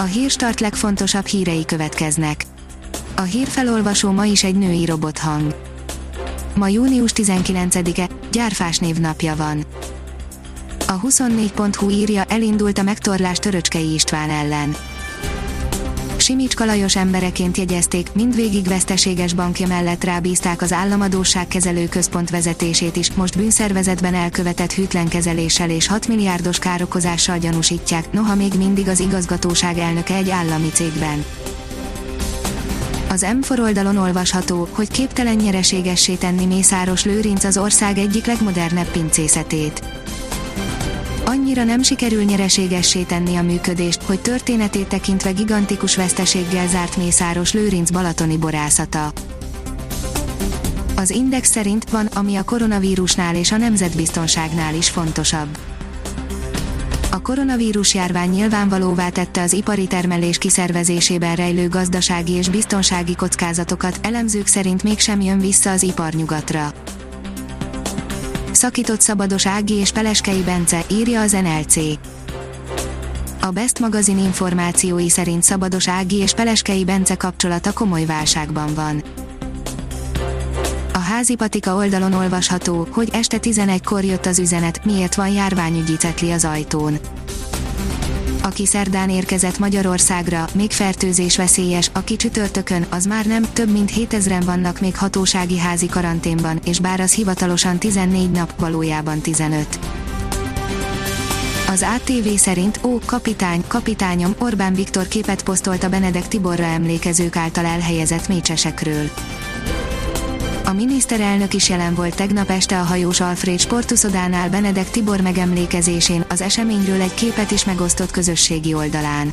A hírstart legfontosabb hírei következnek. A hírfelolvasó ma is egy női robothang. Ma június 19-e, gyárfás névnapja van. A 24.hu írja, elindult a megtorlás Töröcskei István ellen. Simicska Lajos embereként jegyezték, mindvégig veszteséges bankja mellett rábízták az államadóságkezelő központ vezetését is, most bűnszervezetben elkövetett hűtlenkezeléssel és 6 milliárdos károkozással gyanúsítják, noha még mindig az igazgatóság elnöke egy állami cégben. Az M4 oldalon olvasható, hogy képtelen nyereségessé tenni Mészáros Lőrinc az ország egyik legmodernebb pincészetét annyira nem sikerül nyereségessé tenni a működést, hogy történetét tekintve gigantikus veszteséggel zárt Mészáros Lőrinc balatoni borászata. Az Index szerint van, ami a koronavírusnál és a nemzetbiztonságnál is fontosabb. A koronavírus járvány nyilvánvalóvá tette az ipari termelés kiszervezésében rejlő gazdasági és biztonsági kockázatokat, elemzők szerint mégsem jön vissza az ipar nyugatra szakított szabados Ági és Peleskei Bence, írja az NLC. A Best magazin információi szerint Szabados Ági és Peleskei Bence kapcsolata komoly válságban van. A házi patika oldalon olvasható, hogy este 11-kor jött az üzenet, miért van járványügyi cetli az ajtón aki szerdán érkezett Magyarországra, még fertőzés veszélyes, aki csütörtökön, az már nem, több mint 7000-en vannak még hatósági házi karanténban, és bár az hivatalosan 14 nap, valójában 15. Az ATV szerint, ó, kapitány, kapitányom, Orbán Viktor képet posztolt a Benedek Tiborra emlékezők által elhelyezett mécsesekről. A miniszterelnök is jelen volt tegnap este a hajós Alfred sportuszodánál Benedek Tibor megemlékezésén, az eseményről egy képet is megosztott közösségi oldalán.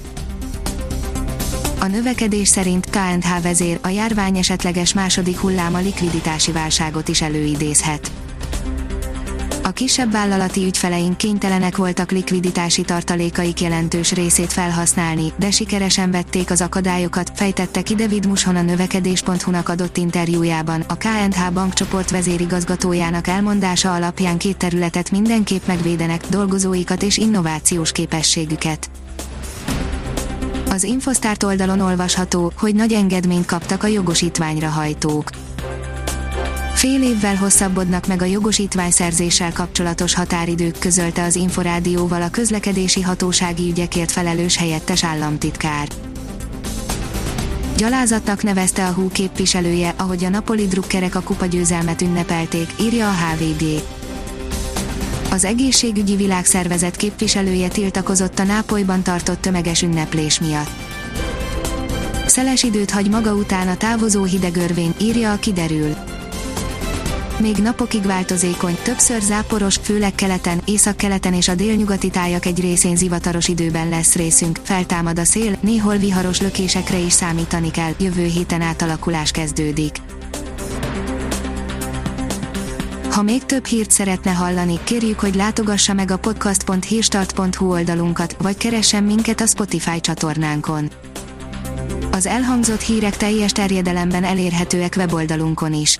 A növekedés szerint KNH vezér a járvány esetleges második hulláma likviditási válságot is előidézhet a kisebb vállalati ügyfeleink kénytelenek voltak likviditási tartalékaik jelentős részét felhasználni, de sikeresen vették az akadályokat, fejtette ki David Mushon a növekedés.hu-nak adott interjújában. A KNH bankcsoport vezérigazgatójának elmondása alapján két területet mindenképp megvédenek, dolgozóikat és innovációs képességüket. Az Infosztárt oldalon olvasható, hogy nagy engedményt kaptak a jogosítványra hajtók Fél évvel hosszabbodnak meg a jogosítványszerzéssel kapcsolatos határidők közölte az Inforádióval a közlekedési hatósági ügyekért felelős helyettes államtitkár. Gyalázatnak nevezte a hú képviselője, ahogy a Napoli drukkerek a kupagyőzelmet ünnepelték, írja a HVG. Az egészségügyi világszervezet képviselője tiltakozott a Nápolyban tartott tömeges ünneplés miatt. Szeles időt hagy maga után a távozó hidegörvény, írja a kiderül még napokig változékony, többször záporos, főleg keleten, északkeleten és a délnyugati tájak egy részén zivataros időben lesz részünk, feltámad a szél, néhol viharos lökésekre is számítani kell, jövő héten átalakulás kezdődik. Ha még több hírt szeretne hallani, kérjük, hogy látogassa meg a podcast.hírstart.hu oldalunkat, vagy keressen minket a Spotify csatornánkon. Az elhangzott hírek teljes terjedelemben elérhetőek weboldalunkon is.